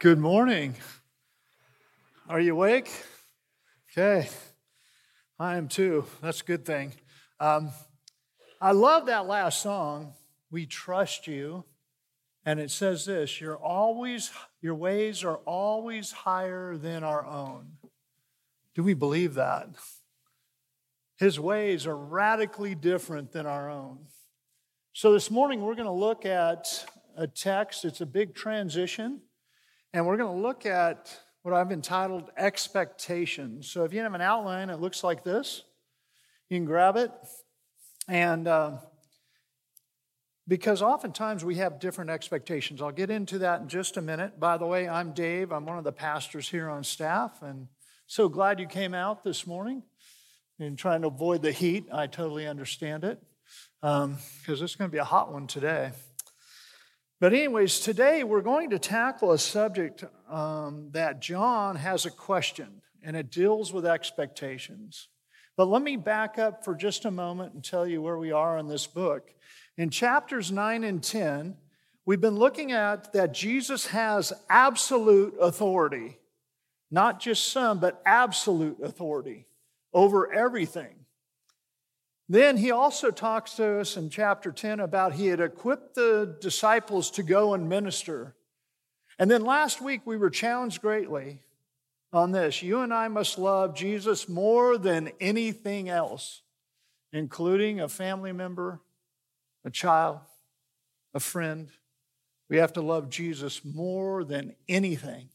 Good morning. Are you awake? Okay. I am too. That's a good thing. Um, I love that last song, We Trust You. And it says this You're always, your ways are always higher than our own. Do we believe that? His ways are radically different than our own. So this morning we're going to look at a text. It's a big transition. And we're going to look at what I've entitled expectations. So if you have an outline, it looks like this. You can grab it. And uh, because oftentimes we have different expectations. I'll get into that in just a minute. By the way, I'm Dave. I'm one of the pastors here on staff. And so glad you came out this morning and trying to avoid the heat. I totally understand it because um, it's going to be a hot one today. But, anyways, today we're going to tackle a subject um, that John has a question, and it deals with expectations. But let me back up for just a moment and tell you where we are in this book. In chapters 9 and 10, we've been looking at that Jesus has absolute authority, not just some, but absolute authority over everything. Then he also talks to us in chapter 10 about he had equipped the disciples to go and minister. And then last week we were challenged greatly on this. You and I must love Jesus more than anything else, including a family member, a child, a friend. We have to love Jesus more than anything.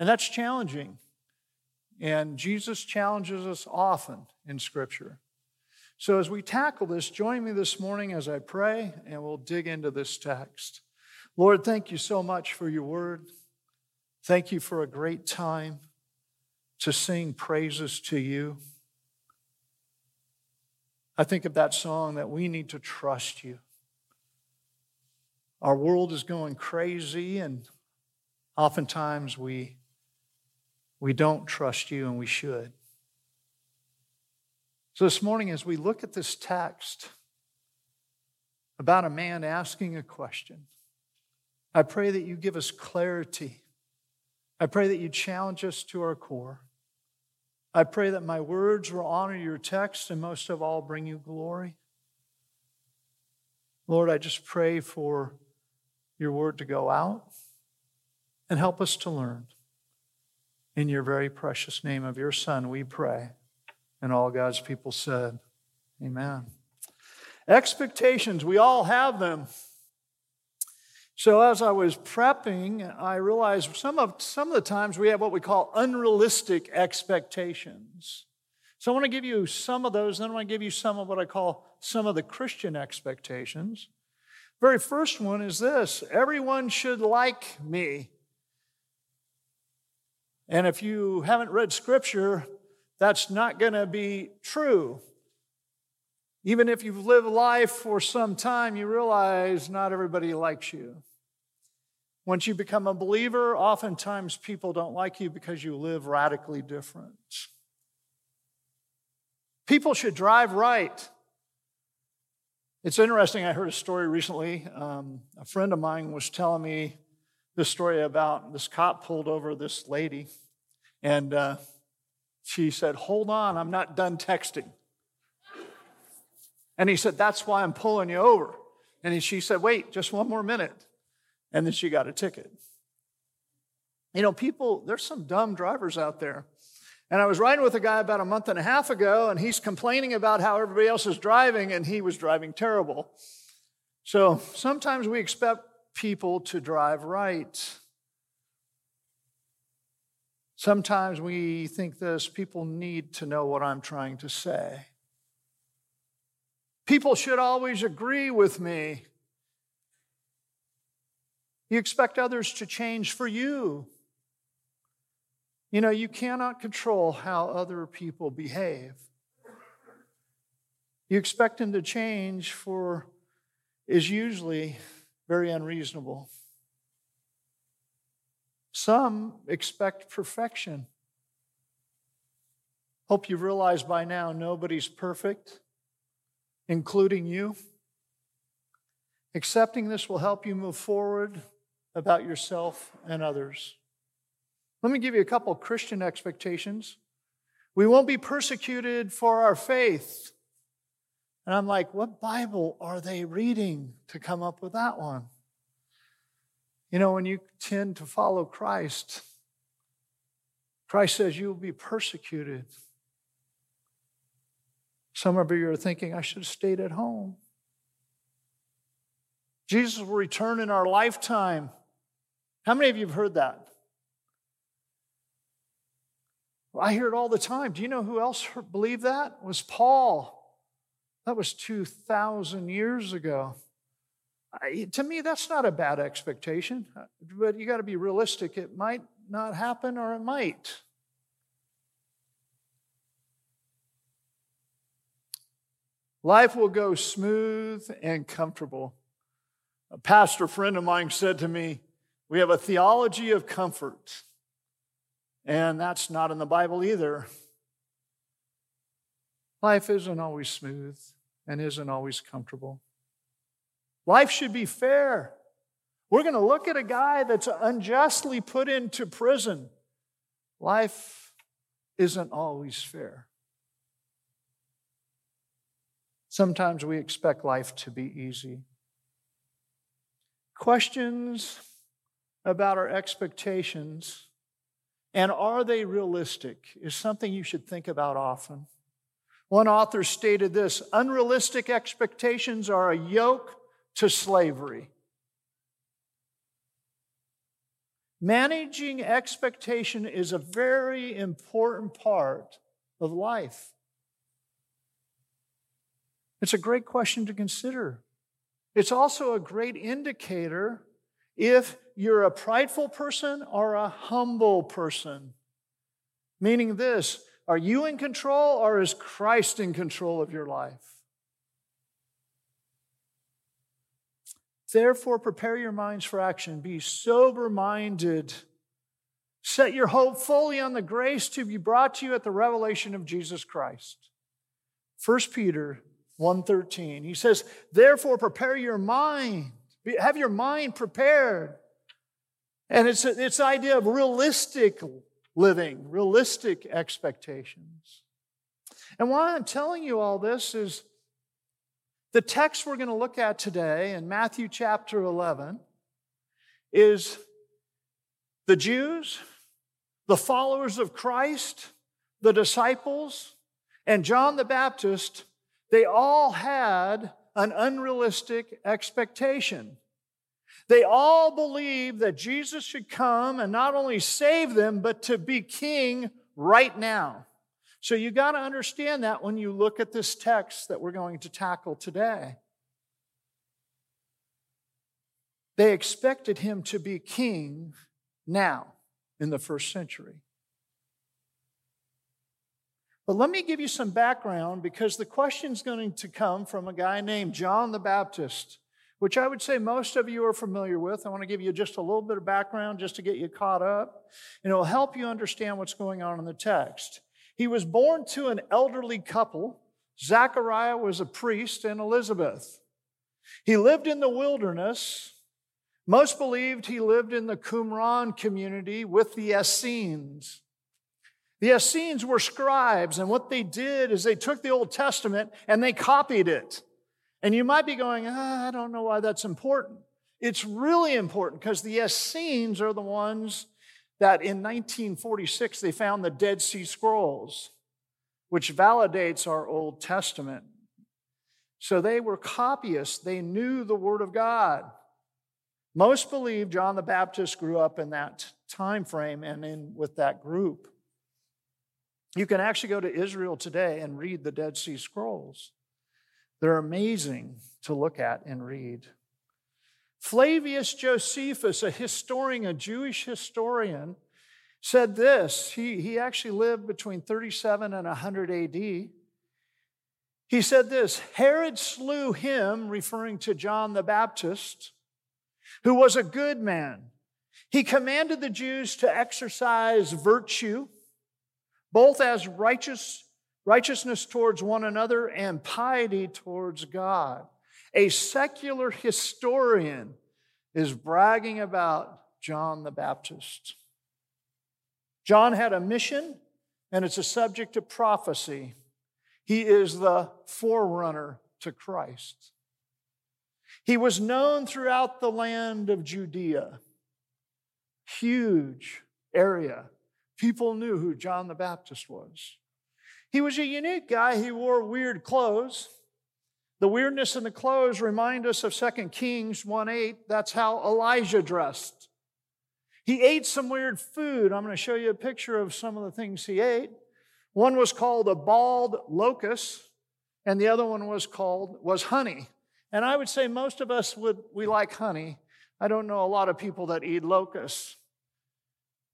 And that's challenging. And Jesus challenges us often in Scripture. So, as we tackle this, join me this morning as I pray, and we'll dig into this text. Lord, thank you so much for your word. Thank you for a great time to sing praises to you. I think of that song that we need to trust you. Our world is going crazy, and oftentimes we, we don't trust you, and we should. So, this morning, as we look at this text about a man asking a question, I pray that you give us clarity. I pray that you challenge us to our core. I pray that my words will honor your text and most of all bring you glory. Lord, I just pray for your word to go out and help us to learn. In your very precious name of your Son, we pray. And all God's people said, Amen. Expectations, we all have them. So as I was prepping, I realized some of, some of the times we have what we call unrealistic expectations. So I want to give you some of those, then I want to give you some of what I call some of the Christian expectations. Very first one is this everyone should like me. And if you haven't read scripture, that's not going to be true. Even if you've lived life for some time, you realize not everybody likes you. Once you become a believer, oftentimes people don't like you because you live radically different. People should drive right. It's interesting, I heard a story recently. Um, a friend of mine was telling me this story about this cop pulled over this lady, and uh, she said, Hold on, I'm not done texting. And he said, That's why I'm pulling you over. And she said, Wait, just one more minute. And then she got a ticket. You know, people, there's some dumb drivers out there. And I was riding with a guy about a month and a half ago, and he's complaining about how everybody else is driving, and he was driving terrible. So sometimes we expect people to drive right. Sometimes we think this people need to know what I'm trying to say. People should always agree with me. You expect others to change for you. You know, you cannot control how other people behave. You expect them to change for is usually very unreasonable. Some expect perfection. Hope you've realized by now nobody's perfect, including you. Accepting this will help you move forward about yourself and others. Let me give you a couple Christian expectations. We won't be persecuted for our faith. And I'm like, what Bible are they reading to come up with that one? You know, when you tend to follow Christ, Christ says you will be persecuted. Some of you are thinking, I should have stayed at home. Jesus will return in our lifetime. How many of you have heard that? Well, I hear it all the time. Do you know who else believed that? It was Paul. That was 2,000 years ago. I, to me, that's not a bad expectation, uh, but you got to be realistic. It might not happen or it might. Life will go smooth and comfortable. A pastor friend of mine said to me, We have a theology of comfort. And that's not in the Bible either. Life isn't always smooth and isn't always comfortable. Life should be fair. We're going to look at a guy that's unjustly put into prison. Life isn't always fair. Sometimes we expect life to be easy. Questions about our expectations and are they realistic is something you should think about often. One author stated this unrealistic expectations are a yoke to slavery. Managing expectation is a very important part of life. It's a great question to consider. It's also a great indicator if you're a prideful person or a humble person. Meaning this are you in control or is Christ in control of your life? Therefore, prepare your minds for action. Be sober minded. Set your hope fully on the grace to be brought to you at the revelation of Jesus Christ. 1 Peter 1:13. He says, "Therefore prepare your mind. Have your mind prepared." And it's it's idea of realistic living, realistic expectations. And why I'm telling you all this is the text we're going to look at today in Matthew chapter 11 is the Jews, the followers of Christ, the disciples, and John the Baptist, they all had an unrealistic expectation. They all believed that Jesus should come and not only save them, but to be king right now. So you got to understand that when you look at this text that we're going to tackle today. They expected him to be king now in the first century. But let me give you some background because the question is going to come from a guy named John the Baptist which I would say most of you are familiar with. I want to give you just a little bit of background just to get you caught up, and it'll help you understand what's going on in the text. He was born to an elderly couple. Zachariah was a priest, and Elizabeth. He lived in the wilderness. Most believed he lived in the Qumran community with the Essenes. The Essenes were scribes, and what they did is they took the Old Testament and they copied it. And you might be going, ah, I don't know why that's important. It's really important because the Essenes are the ones that in 1946 they found the Dead Sea Scrolls, which validates our Old Testament. So they were copyists, they knew the Word of God. Most believe John the Baptist grew up in that time frame and in with that group. You can actually go to Israel today and read the Dead Sea Scrolls. They're amazing to look at and read. Flavius Josephus, a historian, a Jewish historian, said this. He, he actually lived between 37 and 100 AD. He said this Herod slew him, referring to John the Baptist, who was a good man. He commanded the Jews to exercise virtue, both as righteous righteousness towards one another, and piety towards God. A secular historian is bragging about John the Baptist. John had a mission, and it's a subject of prophecy. He is the forerunner to Christ. He was known throughout the land of Judea, huge area. People knew who John the Baptist was. He was a unique guy. He wore weird clothes. The weirdness in the clothes remind us of 2 Kings 1 8. That's how Elijah dressed. He ate some weird food. I'm going to show you a picture of some of the things he ate. One was called a bald locust, and the other one was called was honey. And I would say most of us would we like honey. I don't know a lot of people that eat locusts.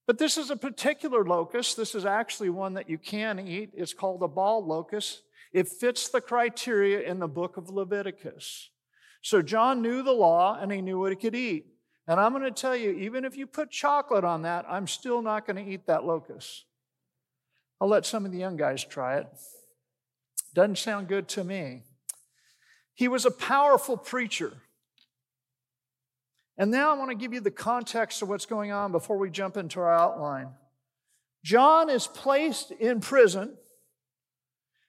But this is a particular locust. This is actually one that you can eat. It's called a bald locust. It fits the criteria in the book of Leviticus. So John knew the law and he knew what he could eat. And I'm going to tell you, even if you put chocolate on that, I'm still not going to eat that locust. I'll let some of the young guys try it. Doesn't sound good to me. He was a powerful preacher. And now I want to give you the context of what's going on before we jump into our outline. John is placed in prison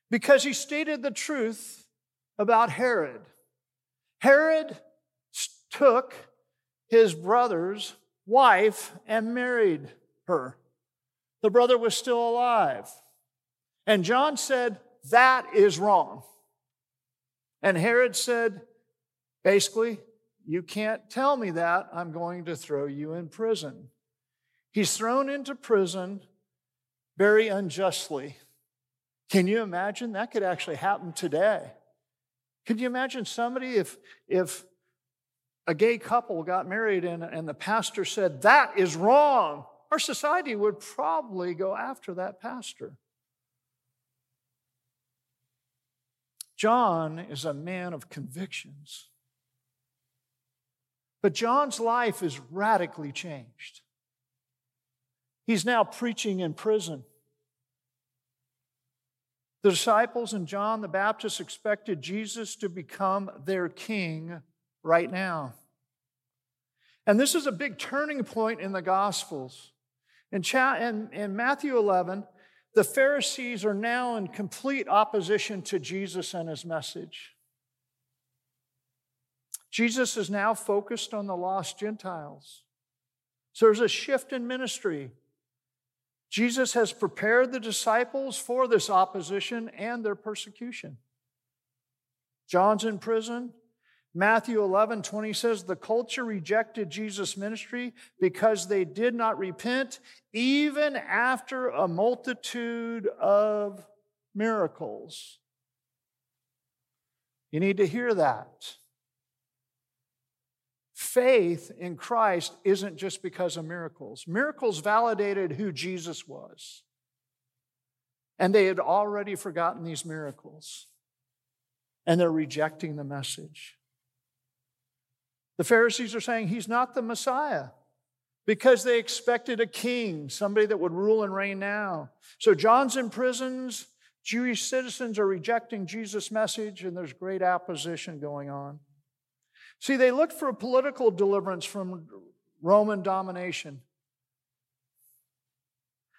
because he stated the truth about Herod. Herod took his brother's wife and married her. The brother was still alive. And John said, That is wrong. And Herod said, basically, You can't tell me that. I'm going to throw you in prison. He's thrown into prison very unjustly. Can you imagine? That could actually happen today. Could you imagine somebody if, if a gay couple got married and, and the pastor said, That is wrong? Our society would probably go after that pastor. John is a man of convictions. But John's life is radically changed. He's now preaching in prison. The disciples and John the Baptist expected Jesus to become their king right now. And this is a big turning point in the Gospels. In, in, in Matthew 11, the Pharisees are now in complete opposition to Jesus and his message. Jesus is now focused on the lost Gentiles. So there's a shift in ministry. Jesus has prepared the disciples for this opposition and their persecution. John's in prison. Matthew 11, 20 says, The culture rejected Jesus' ministry because they did not repent, even after a multitude of miracles. You need to hear that. Faith in Christ isn't just because of miracles. Miracles validated who Jesus was. And they had already forgotten these miracles. And they're rejecting the message. The Pharisees are saying he's not the Messiah because they expected a king, somebody that would rule and reign now. So John's in prisons. Jewish citizens are rejecting Jesus' message, and there's great opposition going on. See, they looked for a political deliverance from Roman domination.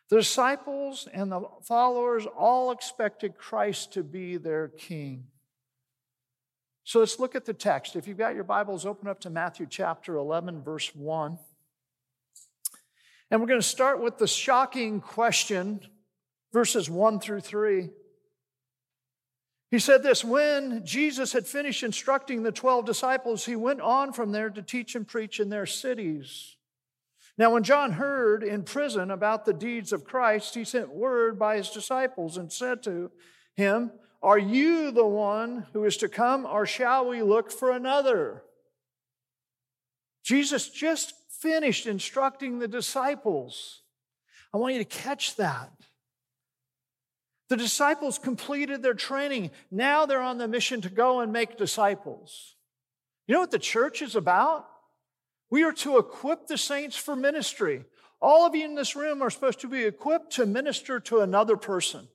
The disciples and the followers all expected Christ to be their king. So let's look at the text. If you've got your Bibles, open up to Matthew chapter 11, verse 1. And we're going to start with the shocking question, verses 1 through 3. He said this When Jesus had finished instructing the 12 disciples, he went on from there to teach and preach in their cities. Now, when John heard in prison about the deeds of Christ, he sent word by his disciples and said to him, Are you the one who is to come, or shall we look for another? Jesus just finished instructing the disciples. I want you to catch that. The disciples completed their training. Now they're on the mission to go and make disciples. You know what the church is about? We are to equip the saints for ministry. All of you in this room are supposed to be equipped to minister to another person.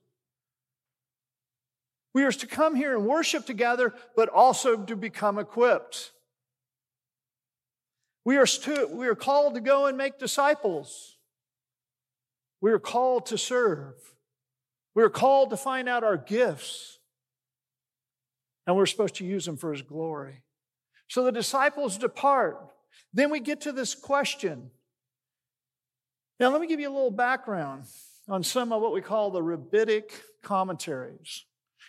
We are to come here and worship together, but also to become equipped. We are, to, we are called to go and make disciples. We are called to serve. We are called to find out our gifts. And we're supposed to use them for His glory. So the disciples depart. Then we get to this question. Now, let me give you a little background on some of what we call the rabbinic commentaries.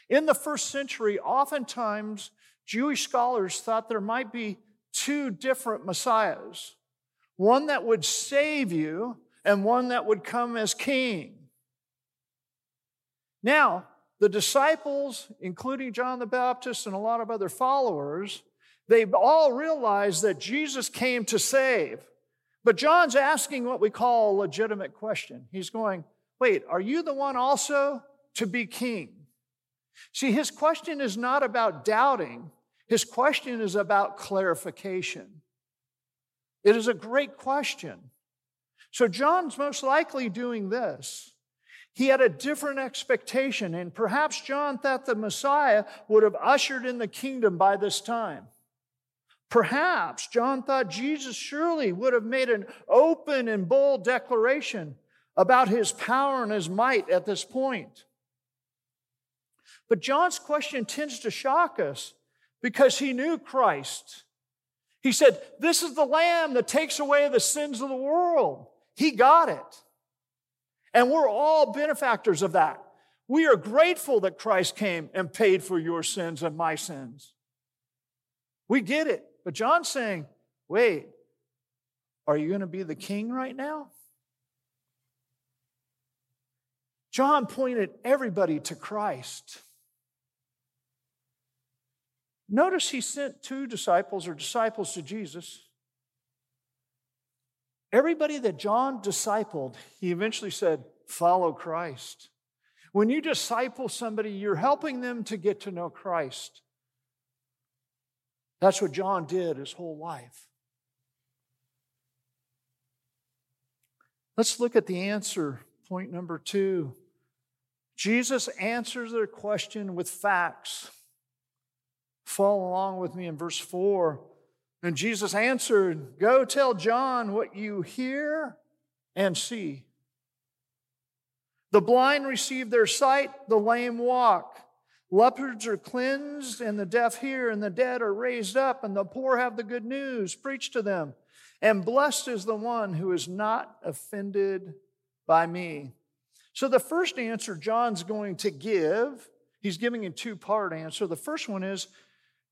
In the first century, oftentimes Jewish scholars thought there might be two different messiahs one that would save you and one that would come as king. Now, the disciples, including John the Baptist and a lot of other followers, they all realized that Jesus came to save. But John's asking what we call a legitimate question. He's going, Wait, are you the one also to be king? See, his question is not about doubting, his question is about clarification. It is a great question. So, John's most likely doing this. He had a different expectation, and perhaps John thought the Messiah would have ushered in the kingdom by this time. Perhaps John thought Jesus surely would have made an open and bold declaration about his power and his might at this point. But John's question tends to shock us because he knew Christ. He said, This is the Lamb that takes away the sins of the world. He got it. And we're all benefactors of that. We are grateful that Christ came and paid for your sins and my sins. We get it. But John's saying, wait, are you going to be the king right now? John pointed everybody to Christ. Notice he sent two disciples or disciples to Jesus. Everybody that John discipled, he eventually said, Follow Christ. When you disciple somebody, you're helping them to get to know Christ. That's what John did his whole life. Let's look at the answer, point number two. Jesus answers their question with facts. Follow along with me in verse 4. And Jesus answered, Go tell John what you hear and see. The blind receive their sight, the lame walk. Lepers are cleansed, and the deaf hear, and the dead are raised up, and the poor have the good news preached to them. And blessed is the one who is not offended by me. So, the first answer John's going to give, he's giving a two part answer. The first one is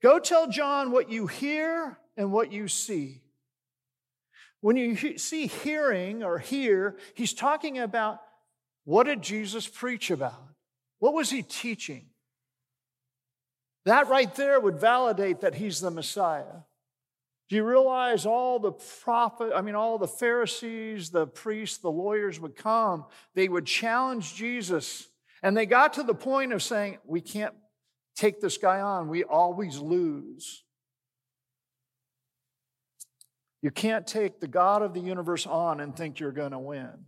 go tell John what you hear and what you see. When you see hearing or hear, he's talking about what did Jesus preach about? What was he teaching? That right there would validate that he's the Messiah. Do you realize all the prophet, I mean, all the Pharisees, the priests, the lawyers would come, they would challenge Jesus, and they got to the point of saying, We can't take this guy on, we always lose. You can't take the God of the universe on and think you're going to win.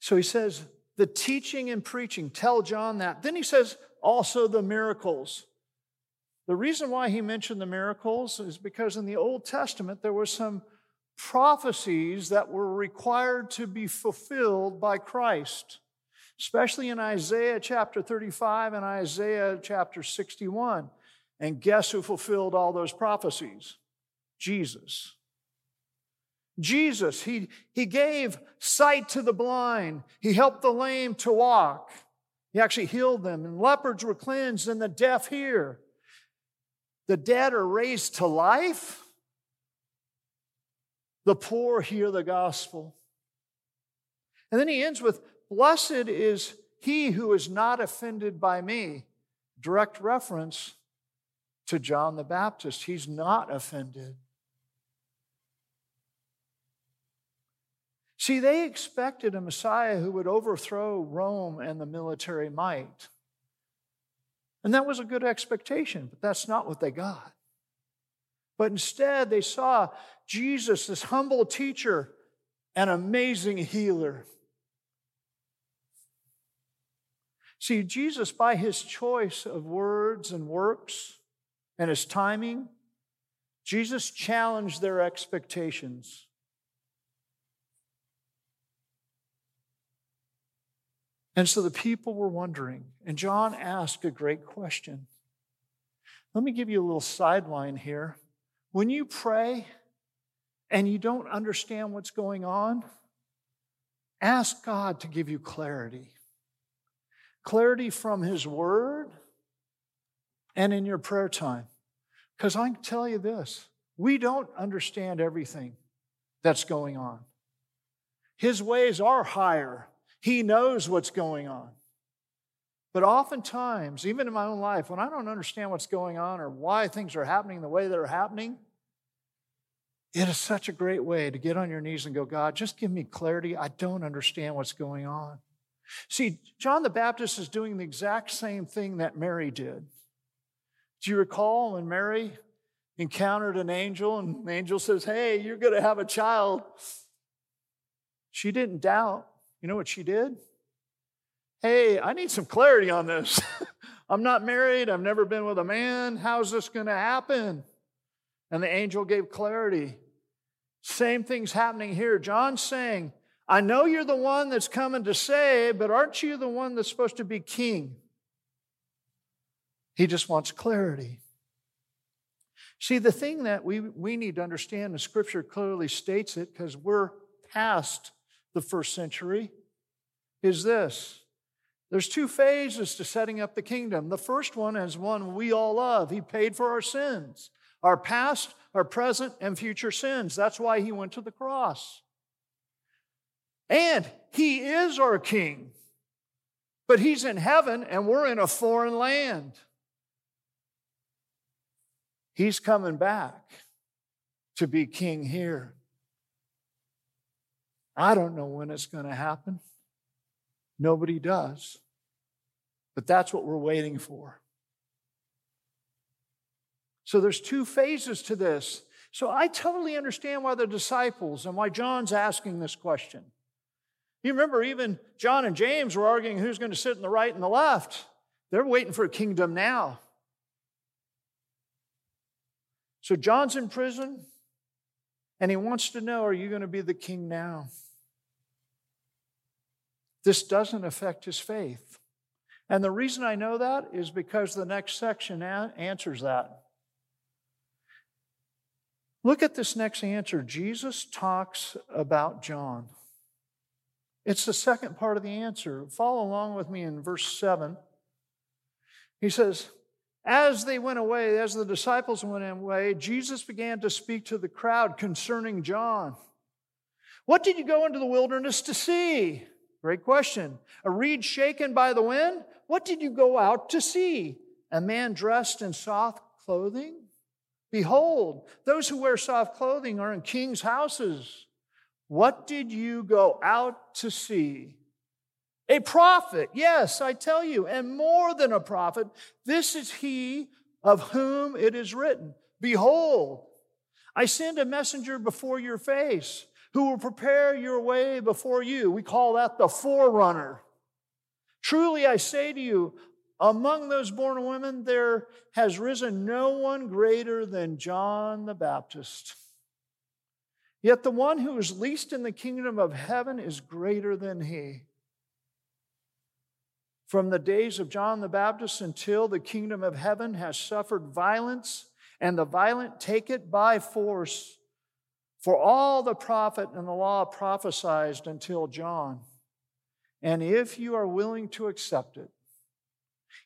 So he says, the teaching and preaching. Tell John that. Then he says also the miracles. The reason why he mentioned the miracles is because in the Old Testament there were some prophecies that were required to be fulfilled by Christ, especially in Isaiah chapter 35 and Isaiah chapter 61. And guess who fulfilled all those prophecies? Jesus. Jesus, he, he gave sight to the blind. He helped the lame to walk. He actually healed them, and leopards were cleansed, and the deaf hear. The dead are raised to life. The poor hear the gospel. And then he ends with Blessed is he who is not offended by me. Direct reference to John the Baptist. He's not offended. See, they expected a Messiah who would overthrow Rome and the military might. And that was a good expectation, but that's not what they got. But instead, they saw Jesus, this humble teacher, an amazing healer. See, Jesus, by his choice of words and works and his timing, Jesus challenged their expectations. And so the people were wondering, and John asked a great question. Let me give you a little sideline here. When you pray and you don't understand what's going on, ask God to give you clarity. Clarity from His Word and in your prayer time. Because I can tell you this we don't understand everything that's going on. His ways are higher, He knows what's going on. But oftentimes, even in my own life, when I don't understand what's going on or why things are happening the way they're happening, it is such a great way to get on your knees and go, God, just give me clarity. I don't understand what's going on. See, John the Baptist is doing the exact same thing that Mary did. Do you recall when Mary encountered an angel and the angel says, Hey, you're going to have a child? She didn't doubt. You know what she did? Hey, I need some clarity on this. I'm not married. I've never been with a man. How's this going to happen? And the angel gave clarity. Same thing's happening here. John's saying, I know you're the one that's coming to save, but aren't you the one that's supposed to be king? He just wants clarity. See, the thing that we, we need to understand, the scripture clearly states it because we're past the first century, is this. There's two phases to setting up the kingdom. The first one is one we all love. He paid for our sins, our past, our present, and future sins. That's why he went to the cross. And he is our king. But he's in heaven and we're in a foreign land. He's coming back to be king here. I don't know when it's going to happen. Nobody does. But that's what we're waiting for. So there's two phases to this. So I totally understand why the disciples and why John's asking this question. You remember, even John and James were arguing who's going to sit in the right and the left. They're waiting for a kingdom now. So John's in prison, and he wants to know are you going to be the king now? This doesn't affect his faith. And the reason I know that is because the next section answers that. Look at this next answer. Jesus talks about John. It's the second part of the answer. Follow along with me in verse 7. He says, as they went away, as the disciples went away, Jesus began to speak to the crowd concerning John. What did you go into the wilderness to see? Great question. A reed shaken by the wind? What did you go out to see? A man dressed in soft clothing? Behold, those who wear soft clothing are in kings' houses. What did you go out to see? A prophet, yes, I tell you, and more than a prophet. This is he of whom it is written Behold, I send a messenger before your face who will prepare your way before you. We call that the forerunner. Truly, I say to you, among those born women, there has risen no one greater than John the Baptist. Yet the one who is least in the kingdom of heaven is greater than he. From the days of John the Baptist until the kingdom of heaven has suffered violence, and the violent take it by force. For all the prophet and the law prophesied until John. And if you are willing to accept it,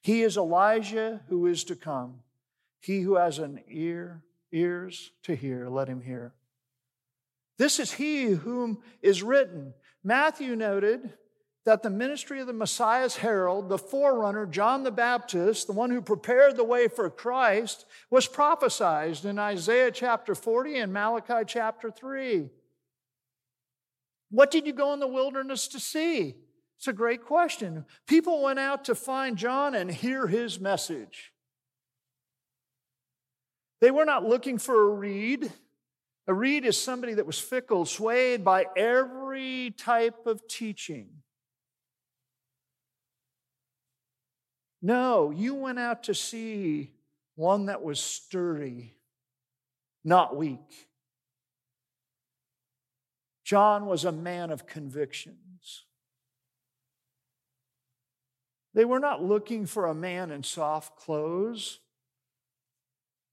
he is Elijah who is to come. He who has an ear, ears to hear, let him hear. This is he whom is written. Matthew noted that the ministry of the Messiah's herald, the forerunner, John the Baptist, the one who prepared the way for Christ, was prophesied in Isaiah chapter 40 and Malachi chapter 3. What did you go in the wilderness to see? It's a great question. People went out to find John and hear his message. They were not looking for a reed. A reed is somebody that was fickle, swayed by every type of teaching. No, you went out to see one that was sturdy, not weak. John was a man of convictions. They were not looking for a man in soft clothes.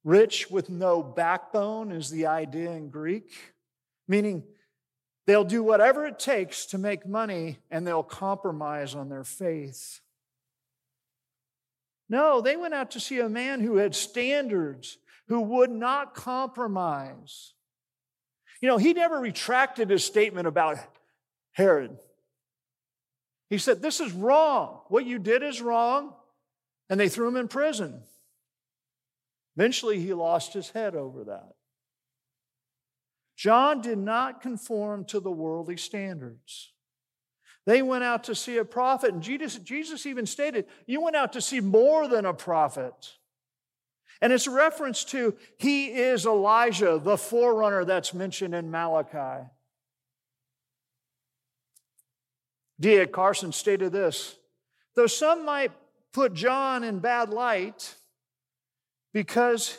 Rich with no backbone is the idea in Greek, meaning they'll do whatever it takes to make money and they'll compromise on their faith. No, they went out to see a man who had standards, who would not compromise. You know, he never retracted his statement about Herod. He said, This is wrong. What you did is wrong. And they threw him in prison. Eventually, he lost his head over that. John did not conform to the worldly standards. They went out to see a prophet, and Jesus, Jesus even stated, You went out to see more than a prophet. And it's a reference to he is Elijah, the forerunner that's mentioned in Malachi. D.A. Carson stated this Though some might put John in bad light because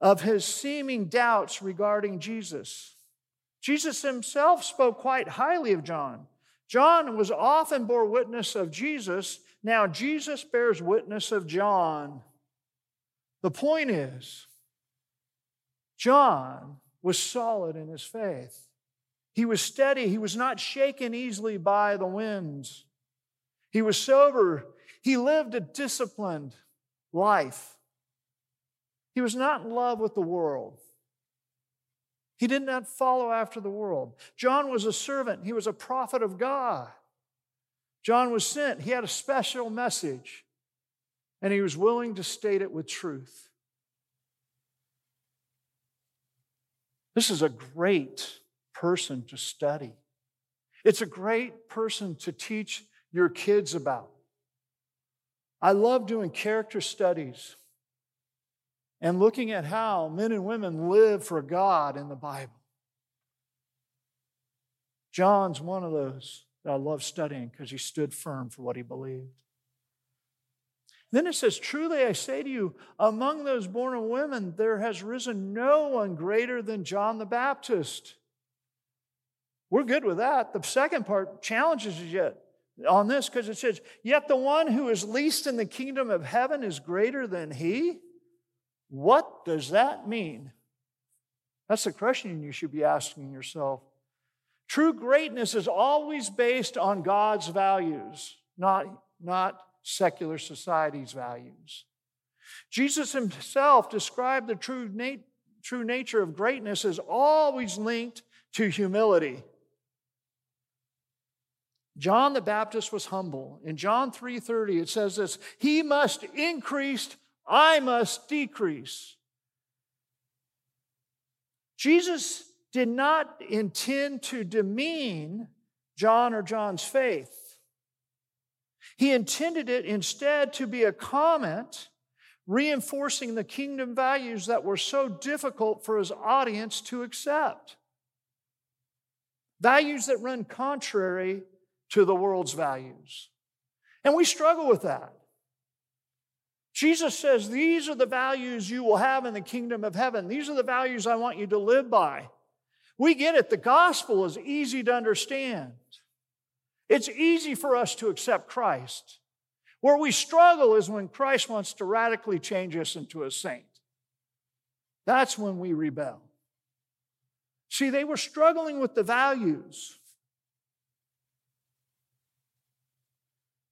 of his seeming doubts regarding Jesus, Jesus himself spoke quite highly of John. John was often bore witness of Jesus. Now Jesus bears witness of John. The point is, John was solid in his faith. He was steady. He was not shaken easily by the winds. He was sober. He lived a disciplined life. He was not in love with the world. He did not follow after the world. John was a servant, he was a prophet of God. John was sent, he had a special message and he was willing to state it with truth. This is a great person to study. It's a great person to teach your kids about. I love doing character studies and looking at how men and women live for God in the Bible. John's one of those that I love studying because he stood firm for what he believed. Then it says, Truly I say to you, among those born of women, there has risen no one greater than John the Baptist. We're good with that. The second part challenges us yet on this because it says, Yet the one who is least in the kingdom of heaven is greater than he. What does that mean? That's the question you should be asking yourself. True greatness is always based on God's values, not, not secular society's values. Jesus himself described the true, nat- true nature of greatness as always linked to humility. John the Baptist was humble. In John 3:30 it says this, he must increase, I must decrease. Jesus did not intend to demean John or John's faith. He intended it instead to be a comment reinforcing the kingdom values that were so difficult for his audience to accept. Values that run contrary to the world's values. And we struggle with that. Jesus says, These are the values you will have in the kingdom of heaven. These are the values I want you to live by. We get it. The gospel is easy to understand. It's easy for us to accept Christ. Where we struggle is when Christ wants to radically change us into a saint. That's when we rebel. See, they were struggling with the values.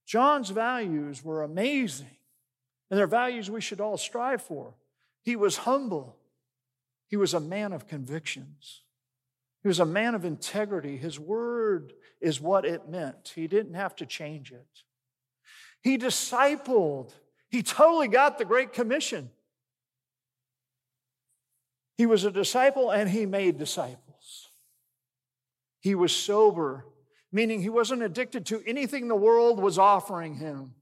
John's values were amazing, and they're values we should all strive for. He was humble, he was a man of convictions, he was a man of integrity. His word is what it meant. He didn't have to change it. He discipled. He totally got the Great Commission. He was a disciple and he made disciples. He was sober, meaning he wasn't addicted to anything the world was offering him.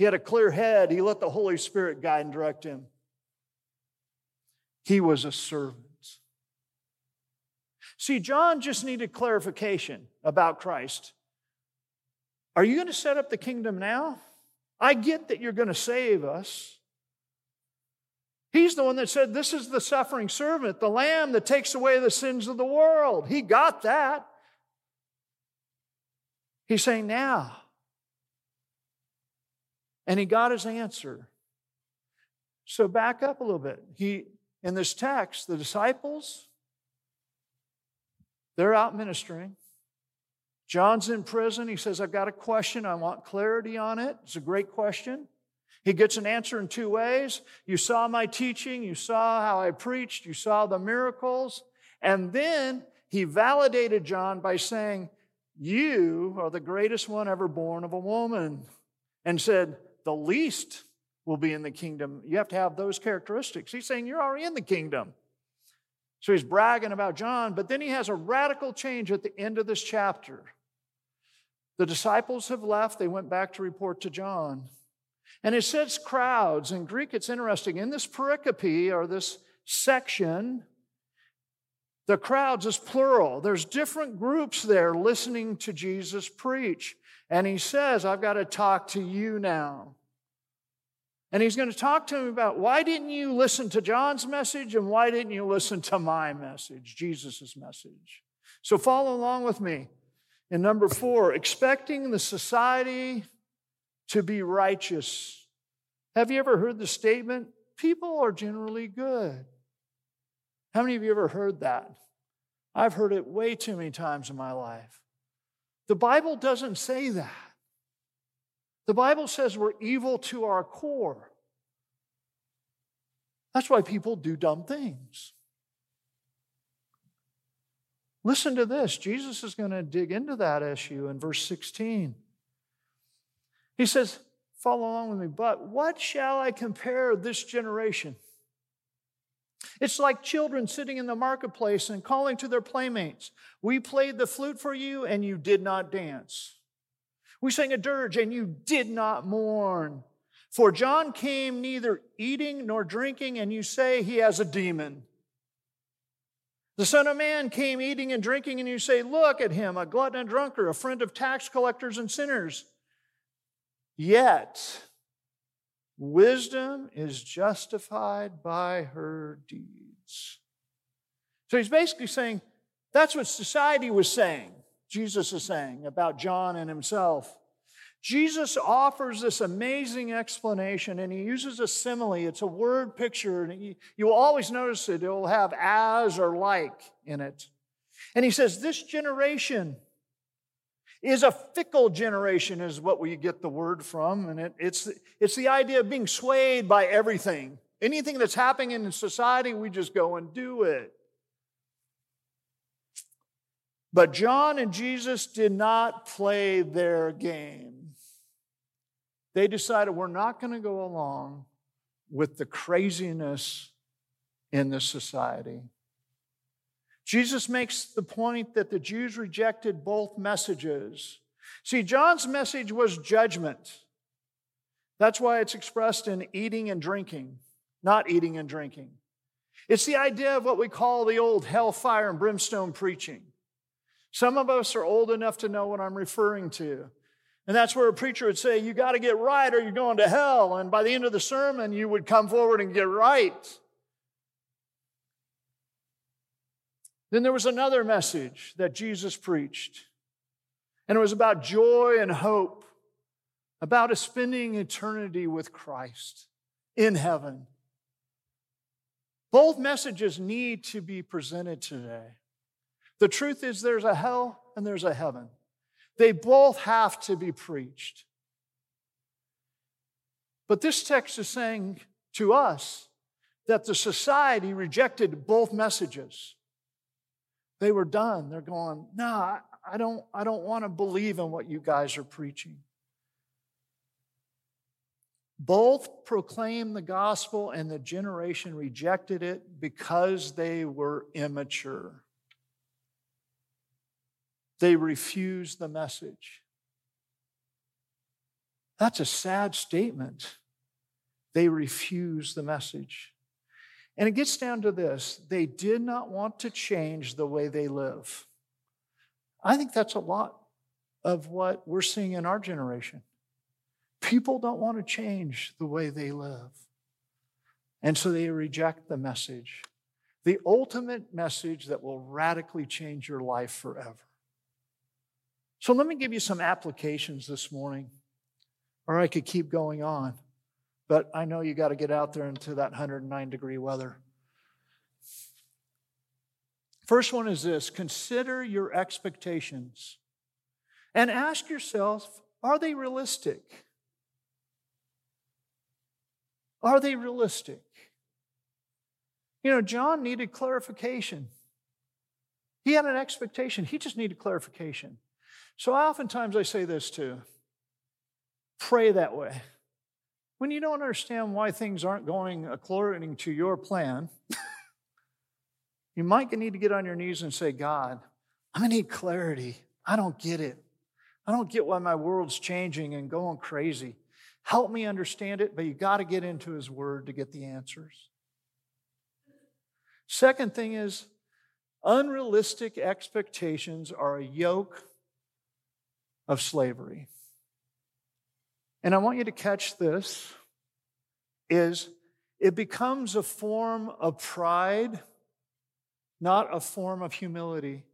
He had a clear head. He let the Holy Spirit guide and direct him. He was a servant. See, John just needed clarification about Christ. Are you going to set up the kingdom now? I get that you're going to save us. He's the one that said, This is the suffering servant, the lamb that takes away the sins of the world. He got that. He's saying, Now. And he got his answer. So back up a little bit. He, in this text, the disciples, they're out ministering. John's in prison. He says, I've got a question. I want clarity on it. It's a great question. He gets an answer in two ways. You saw my teaching, you saw how I preached, you saw the miracles. And then he validated John by saying, You are the greatest one ever born of a woman. And said, The least will be in the kingdom. You have to have those characteristics. He's saying, You're already in the kingdom. So he's bragging about John, but then he has a radical change at the end of this chapter. The disciples have left, they went back to report to John. And it says crowds. In Greek, it's interesting. In this pericope or this section, the crowds is plural. There's different groups there listening to Jesus preach. And he says, I've got to talk to you now. And he's going to talk to him about why didn't you listen to John's message and why didn't you listen to my message, Jesus' message? So follow along with me. And number four, expecting the society to be righteous. Have you ever heard the statement, people are generally good? How many of you ever heard that? I've heard it way too many times in my life. The Bible doesn't say that. The Bible says we're evil to our core. That's why people do dumb things. Listen to this. Jesus is going to dig into that issue in verse 16. He says, Follow along with me, but what shall I compare this generation? It's like children sitting in the marketplace and calling to their playmates, We played the flute for you, and you did not dance. We sang a dirge, and you did not mourn. For John came neither eating nor drinking, and you say he has a demon. The Son of Man came eating and drinking, and you say, Look at him, a glutton and drunkard, a friend of tax collectors and sinners. Yet, wisdom is justified by her deeds. So he's basically saying that's what society was saying, Jesus is saying about John and himself. Jesus offers this amazing explanation and he uses a simile. It's a word picture, and you, will always notice it. It will have as or like in it. And he says, This generation is a fickle generation, is what we get the word from. And it, it's, it's the idea of being swayed by everything. Anything that's happening in society, we just go and do it. But John and Jesus did not play their game. They decided we're not going to go along with the craziness in this society. Jesus makes the point that the Jews rejected both messages. See, John's message was judgment. That's why it's expressed in eating and drinking, not eating and drinking. It's the idea of what we call the old hellfire and brimstone preaching. Some of us are old enough to know what I'm referring to. And that's where a preacher would say, You got to get right or you're going to hell. And by the end of the sermon, you would come forward and get right. Then there was another message that Jesus preached, and it was about joy and hope, about spending eternity with Christ in heaven. Both messages need to be presented today. The truth is, there's a hell and there's a heaven. They both have to be preached. But this text is saying to us that the society rejected both messages. They were done. They're going, no, I don't, I don't want to believe in what you guys are preaching. Both proclaimed the gospel, and the generation rejected it because they were immature. They refused the message. That's a sad statement. They refused the message. And it gets down to this they did not want to change the way they live. I think that's a lot of what we're seeing in our generation. People don't want to change the way they live. And so they reject the message, the ultimate message that will radically change your life forever. So let me give you some applications this morning, or I could keep going on, but I know you got to get out there into that 109 degree weather. First one is this consider your expectations and ask yourself are they realistic? Are they realistic? You know, John needed clarification. He had an expectation, he just needed clarification. So I oftentimes I say this too pray that way. When you don't understand why things aren't going according to your plan, you might need to get on your knees and say, God, I'm going to need clarity. I don't get it. I don't get why my world's changing and going crazy. Help me understand it, but you got to get into His Word to get the answers. Second thing is, unrealistic expectations are a yoke of slavery. And I want you to catch this is it becomes a form of pride, not a form of humility.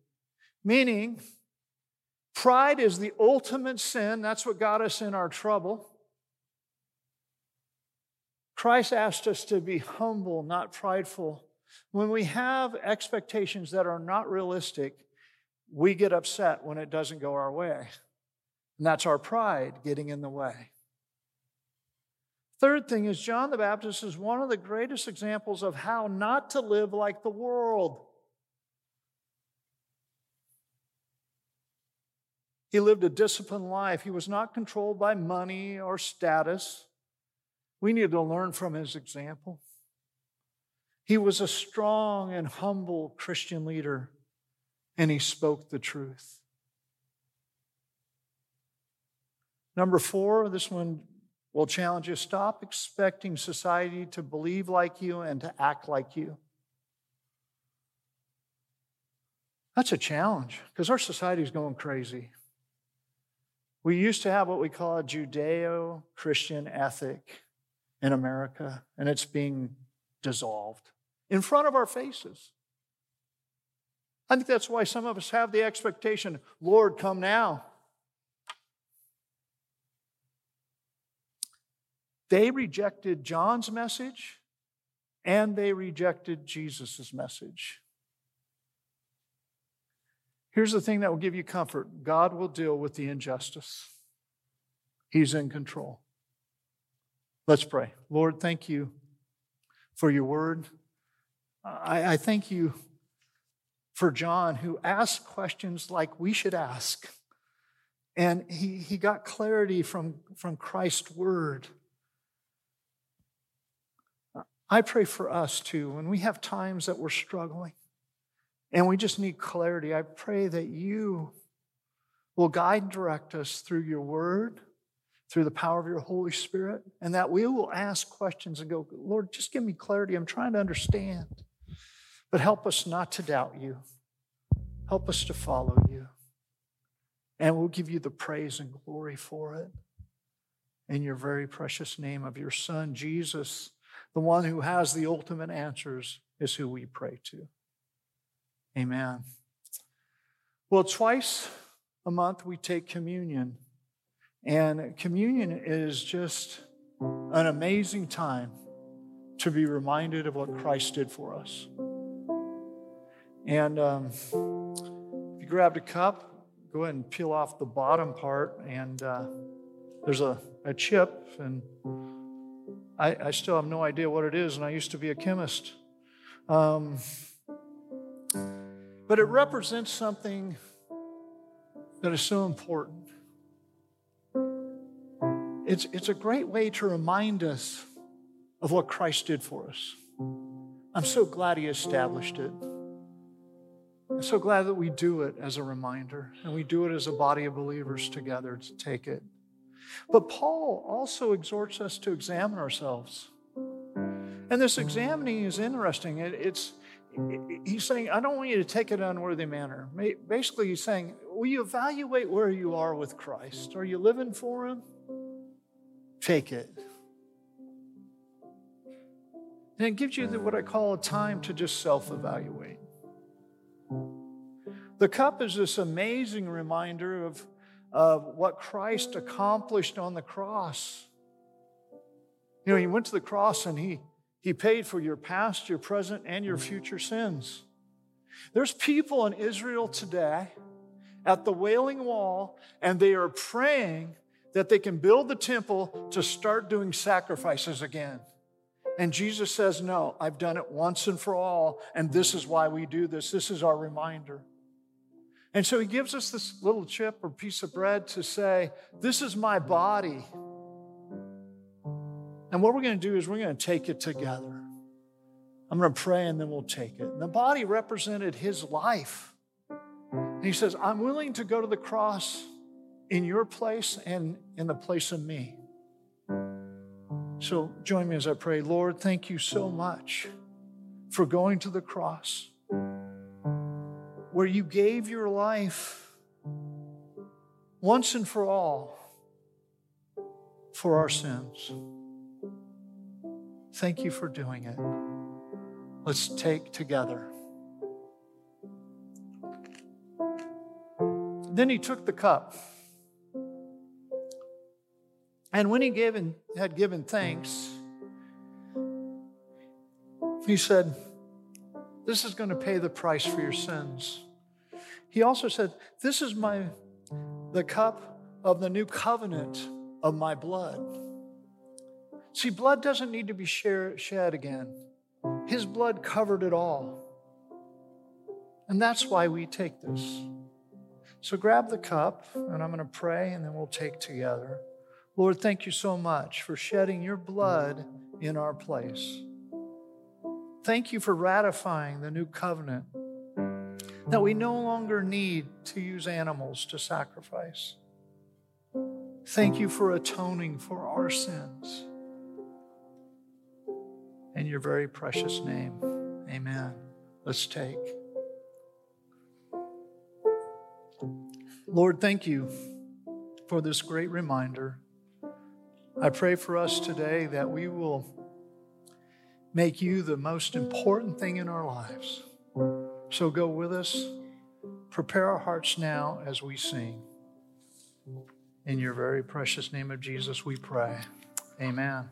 Meaning, pride is the ultimate sin. That's what got us in our trouble. Christ asked us to be humble, not prideful. When we have expectations that are not realistic, we get upset when it doesn't go our way. And that's our pride getting in the way. Third thing is, John the Baptist is one of the greatest examples of how not to live like the world. He lived a disciplined life. He was not controlled by money or status. We need to learn from his example. He was a strong and humble Christian leader, and he spoke the truth. Number four, this one will challenge you stop expecting society to believe like you and to act like you. That's a challenge because our society is going crazy. We used to have what we call a Judeo Christian ethic in America, and it's being dissolved in front of our faces. I think that's why some of us have the expectation Lord, come now. They rejected John's message and they rejected Jesus' message. Here's the thing that will give you comfort God will deal with the injustice, He's in control. Let's pray. Lord, thank you for your word. I, I thank you for John, who asked questions like we should ask. And he, he got clarity from, from Christ's word. I pray for us too, when we have times that we're struggling and we just need clarity, I pray that you will guide and direct us through your word, through the power of your Holy Spirit, and that we will ask questions and go, Lord, just give me clarity. I'm trying to understand. But help us not to doubt you, help us to follow you. And we'll give you the praise and glory for it. In your very precious name of your Son, Jesus the one who has the ultimate answers is who we pray to. Amen. Well, twice a month we take communion. And communion is just an amazing time to be reminded of what Christ did for us. And um, if you grabbed a cup, go ahead and peel off the bottom part, and uh, there's a, a chip, and I, I, still have no idea what it is, and I used to be a chemist. Um, but it represents something that is so important. It's, it's a great way to remind us of what Christ did for us. I'm so glad He established it. I'm so glad that we do it as a reminder, and we do it as a body of believers together to take it. But Paul also exhorts us to examine ourselves. And this examining is interesting. It, it's he's saying, I don't want you to take it in an unworthy manner. Basically, he's saying, will you evaluate where you are with Christ? Are you living for him? Take it. And it gives you what I call a time to just self evaluate. The cup is this amazing reminder of, of what Christ accomplished on the cross. You know, he went to the cross and he, he paid for your past, your present, and your future sins. There's people in Israel today at the Wailing Wall, and they are praying that they can build the temple to start doing sacrifices again. And Jesus says, No, I've done it once and for all, and this is why we do this. This is our reminder. And so he gives us this little chip or piece of bread to say, This is my body. And what we're going to do is we're going to take it together. I'm going to pray and then we'll take it. And the body represented his life. And he says, I'm willing to go to the cross in your place and in the place of me. So join me as I pray. Lord, thank you so much for going to the cross where you gave your life once and for all for our sins. Thank you for doing it. Let's take together. Then he took the cup. And when he given, had given thanks, he said, This is going to pay the price for your sins. He also said, This is my the cup of the new covenant of my blood. See, blood doesn't need to be shed again. His blood covered it all. And that's why we take this. So grab the cup, and I'm going to pray, and then we'll take together. Lord, thank you so much for shedding your blood in our place. Thank you for ratifying the new covenant that we no longer need to use animals to sacrifice. Thank you for atoning for our sins. In your very precious name, amen. Let's take. Lord, thank you for this great reminder. I pray for us today that we will make you the most important thing in our lives. So go with us. Prepare our hearts now as we sing. In your very precious name of Jesus, we pray. Amen.